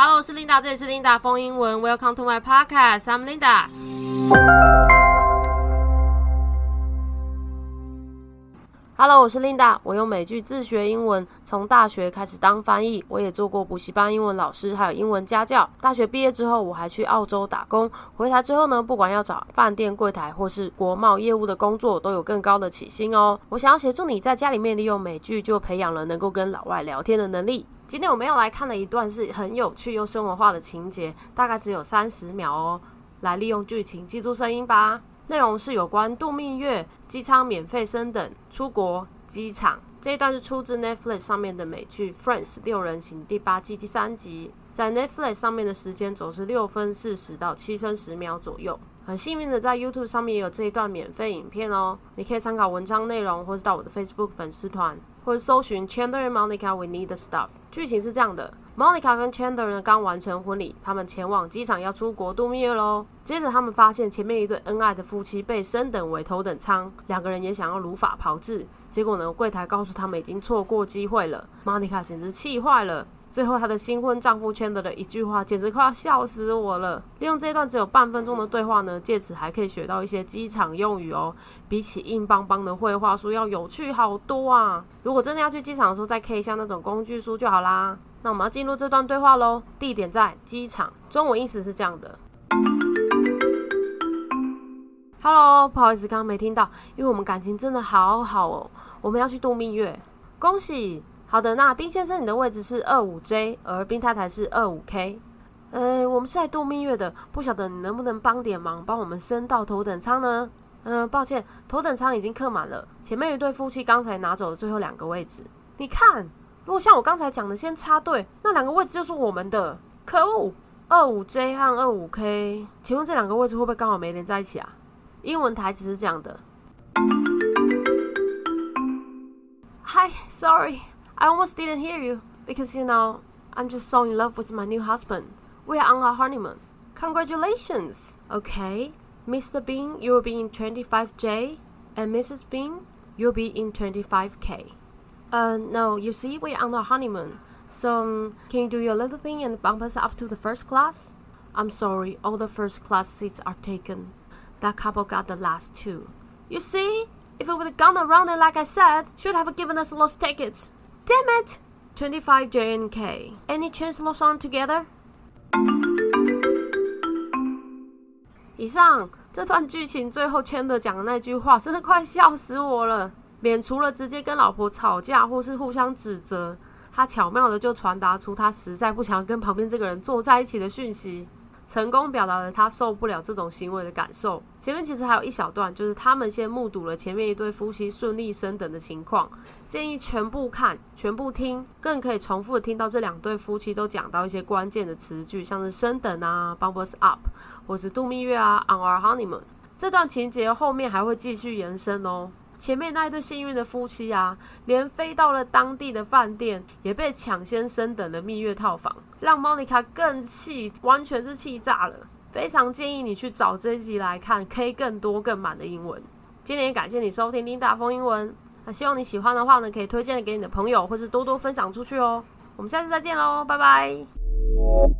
Hello，我是 Linda，这里是 Linda 风英文。Welcome to my podcast，I'm Linda。Hello，我是 Linda。我用美剧自学英文，从大学开始当翻译，我也做过补习班英文老师，还有英文家教。大学毕业之后，我还去澳洲打工。回台之后呢，不管要找饭店柜台或是国贸业务的工作，都有更高的起薪哦。我想要协助你在家里面利用美剧，就培养了能够跟老外聊天的能力。今天我们要来看的一段是很有趣又生活化的情节，大概只有三十秒哦。来利用剧情记住声音吧。内容是有关度蜜月、机舱免费升等、出国、机场。这一段是出自 Netflix 上面的美剧《Friends》六人行第八季第三集。在 Netflix 上面的时间总是六分四十到七分十秒左右。很幸运的，在 YouTube 上面也有这一段免费影片哦。你可以参考文章内容，或是到我的 Facebook 粉丝团。或搜寻 Chandler and Monica，We need the stuff。剧情是这样的：Monica 跟 Chandler 呢刚完成婚礼，他们前往机场要出国度蜜月喽。接着他们发现前面一对恩爱的夫妻被升等为头等舱，两个人也想要如法炮制。结果呢，柜台告诉他们已经错过机会了。Monica 简直气坏了。最后，她的新婚丈夫圈的了一句话，简直快要笑死我了。利用这段只有半分钟的对话呢，借此还可以学到一些机场用语哦。比起硬邦邦的绘画书要有趣好多啊！如果真的要去机场的时候，再 K 一下那种工具书就好啦。那我们要进入这段对话喽。地点在机场，中文意思是这样的：Hello，不好意思，刚刚没听到，因为我们感情真的好好哦。我们要去度蜜月，恭喜！好的，那冰先生，你的位置是二五 J，而冰太太是二五 K。呃，我们是来度蜜月的，不晓得你能不能帮点忙，帮我们升到头等舱呢？嗯，抱歉，头等舱已经客满了。前面一对夫妻刚才拿走了最后两个位置。你看，如果像我刚才讲的，先插队，那两个位置就是我们的。可恶，二五 J 和二五 K，请问这两个位置会不会刚好没连在一起啊？英文台词是这样的：Hi，Sorry。I almost didn't hear you because you know, I'm just so in love with my new husband. We are on our honeymoon. Congratulations! Okay, Mr. Bean, you'll be in 25J, and Mrs. Bean, you'll be in 25K. Uh, no, you see, we're on our honeymoon. So, um, can you do your little thing and bump us up to the first class? I'm sorry, all the first class seats are taken. That couple got the last two. You see? If it would have gone around it like I said, should have given us lost tickets. Damn it! 25 JNK. Any chance Loson together? 以上这段剧情最后签的讲的那句话，真的快笑死我了。免除了直接跟老婆吵架或是互相指责，他巧妙的就传达出他实在不想跟旁边这个人坐在一起的讯息。成功表达了他受不了这种行为的感受。前面其实还有一小段，就是他们先目睹了前面一对夫妻顺利升等的情况。建议全部看、全部听，更可以重复的听到这两对夫妻都讲到一些关键的词句，像是升等啊、（bumpers up，或是度蜜月啊、on our honeymoon。这段情节后面还会继续延伸哦。前面那一对幸运的夫妻啊，连飞到了当地的饭店，也被抢先升等的蜜月套房，让 Monica 更气，完全是气炸了。非常建议你去找这一集来看，可以更多更满的英文。今天也感谢你收听 Linda 风英文，那希望你喜欢的话呢，可以推荐给你的朋友，或是多多分享出去哦。我们下次再见喽，拜拜。